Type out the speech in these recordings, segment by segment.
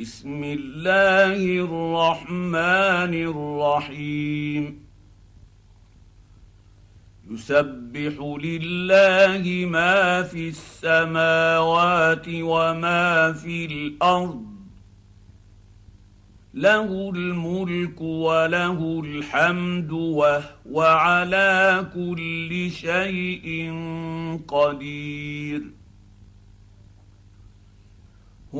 بسم الله الرحمن الرحيم. يسبح لله ما في السماوات وما في الأرض. له الملك وله الحمد وهو على كل شيء قدير.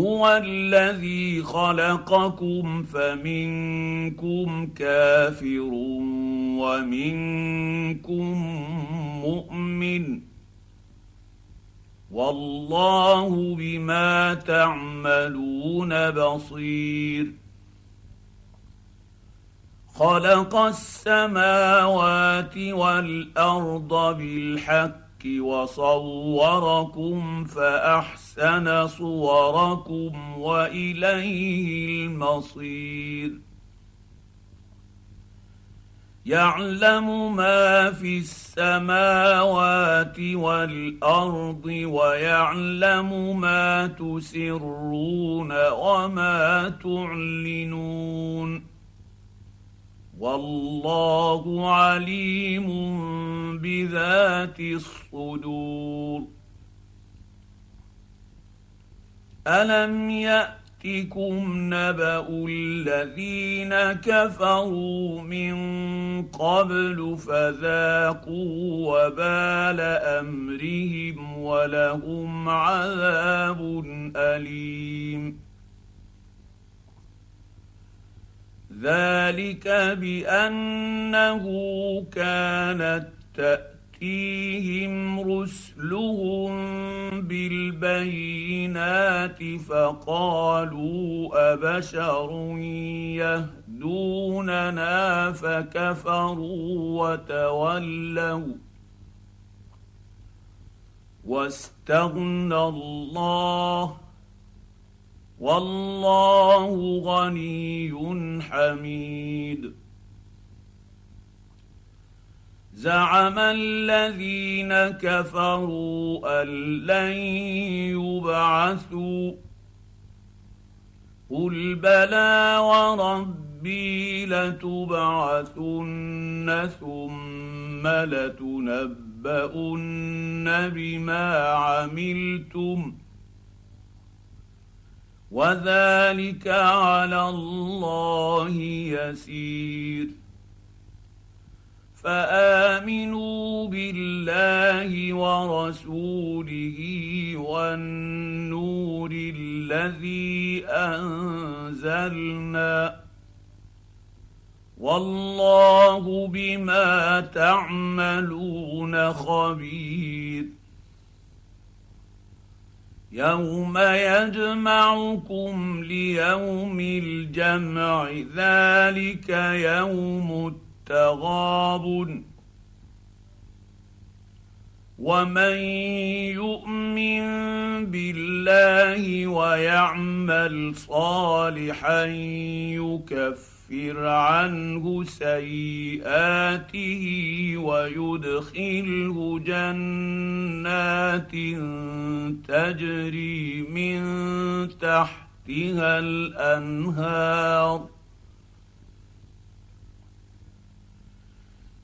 هو الذي خلقكم فمنكم كافر ومنكم مؤمن والله بما تعملون بصير خلق السماوات والأرض بالحق وصوركم فأحسن صوركم وإليه المصير. يعلم ما في السماوات والأرض ويعلم ما تسرون وما تعلنون. والله عليم بذات الصدور. ألم يأتكم نبأ الذين كفروا من قبل فذاقوا وبال أمرهم ولهم عذاب أليم. ذلك بأنه كانت تأتيهم رسلهم بالبينات فقالوا أبشر يهدوننا فكفروا وتولوا واستغنى الله والله غني حميد. زعم الذين كفروا أن لن يبعثوا. قل بلى وربي لتبعثن ثم لتنبؤن بما عملتم ۖ. وذلك على الله يسير. فآمنوا بالله ورسوله والنور الذي أنزلنا والله بما تعملون خبير. يوم يجمعكم ليوم الجمع ذلك يوم التغاب ومن يؤمن بالله ويعمل صالحا يكفر يكفر عنه سيئاته ويدخله جنات تجري من تحتها الأنهار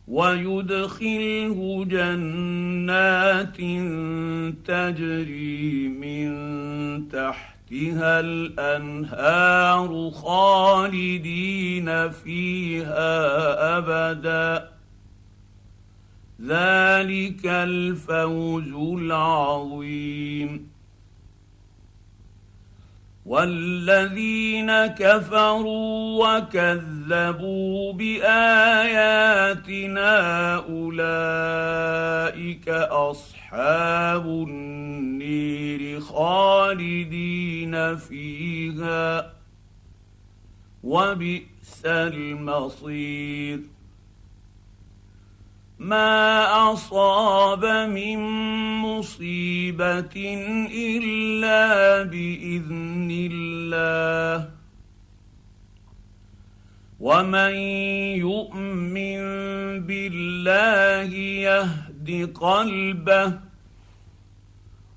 ويدخله جنات تجري من تحتها تحتها الأنهار خالدين فيها أبدا. ذلك الفوز العظيم. والذين كفروا وكذبوا بآياتنا أولئك أصحاب النير خالدين فيها وبئس المصير. ما أصاب من مصيبة إلا بإذن الله. ومن يؤمن بالله يهد قلبه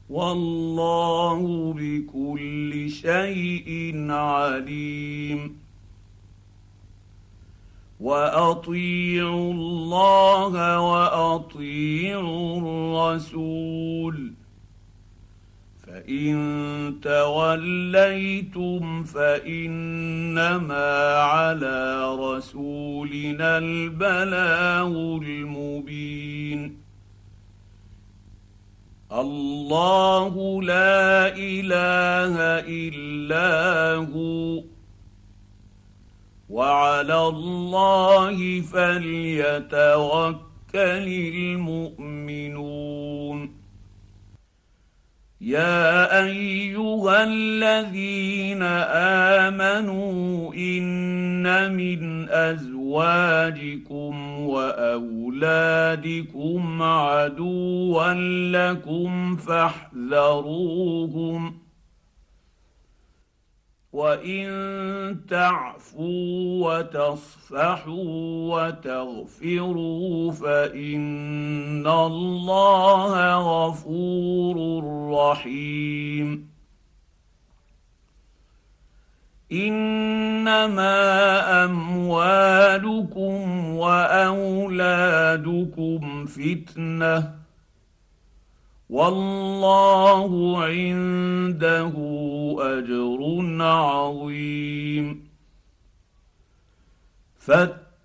والله بكل شيء عليم. وأطيعوا الله وأطيعوا الرسول. فإن توليتم فإنما على رسولنا البلاغ المبين. الله لا إله إلا هو. وعلى الله فليتوكل المؤمنون. يا أيها الذين آمنوا إن من أزواجكم وأولادكم عدوا لكم فاحذروهم. وإن تعفوا وتصفحوا وتغفروا فإن الله غفور رحيم. إنما أموالكم وأولادكم فتنة. والله عنده أجر عظيم.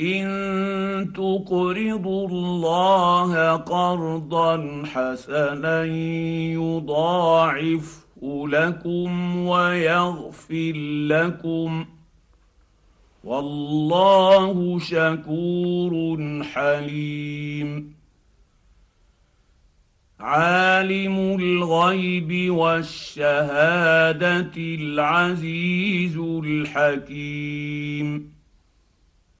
إن تقرضوا الله قرضا حسنا يضاعفه لكم ويغفر لكم ۖ. والله شكور حليم. عالم الغيب والشهادة العزيز الحكيم.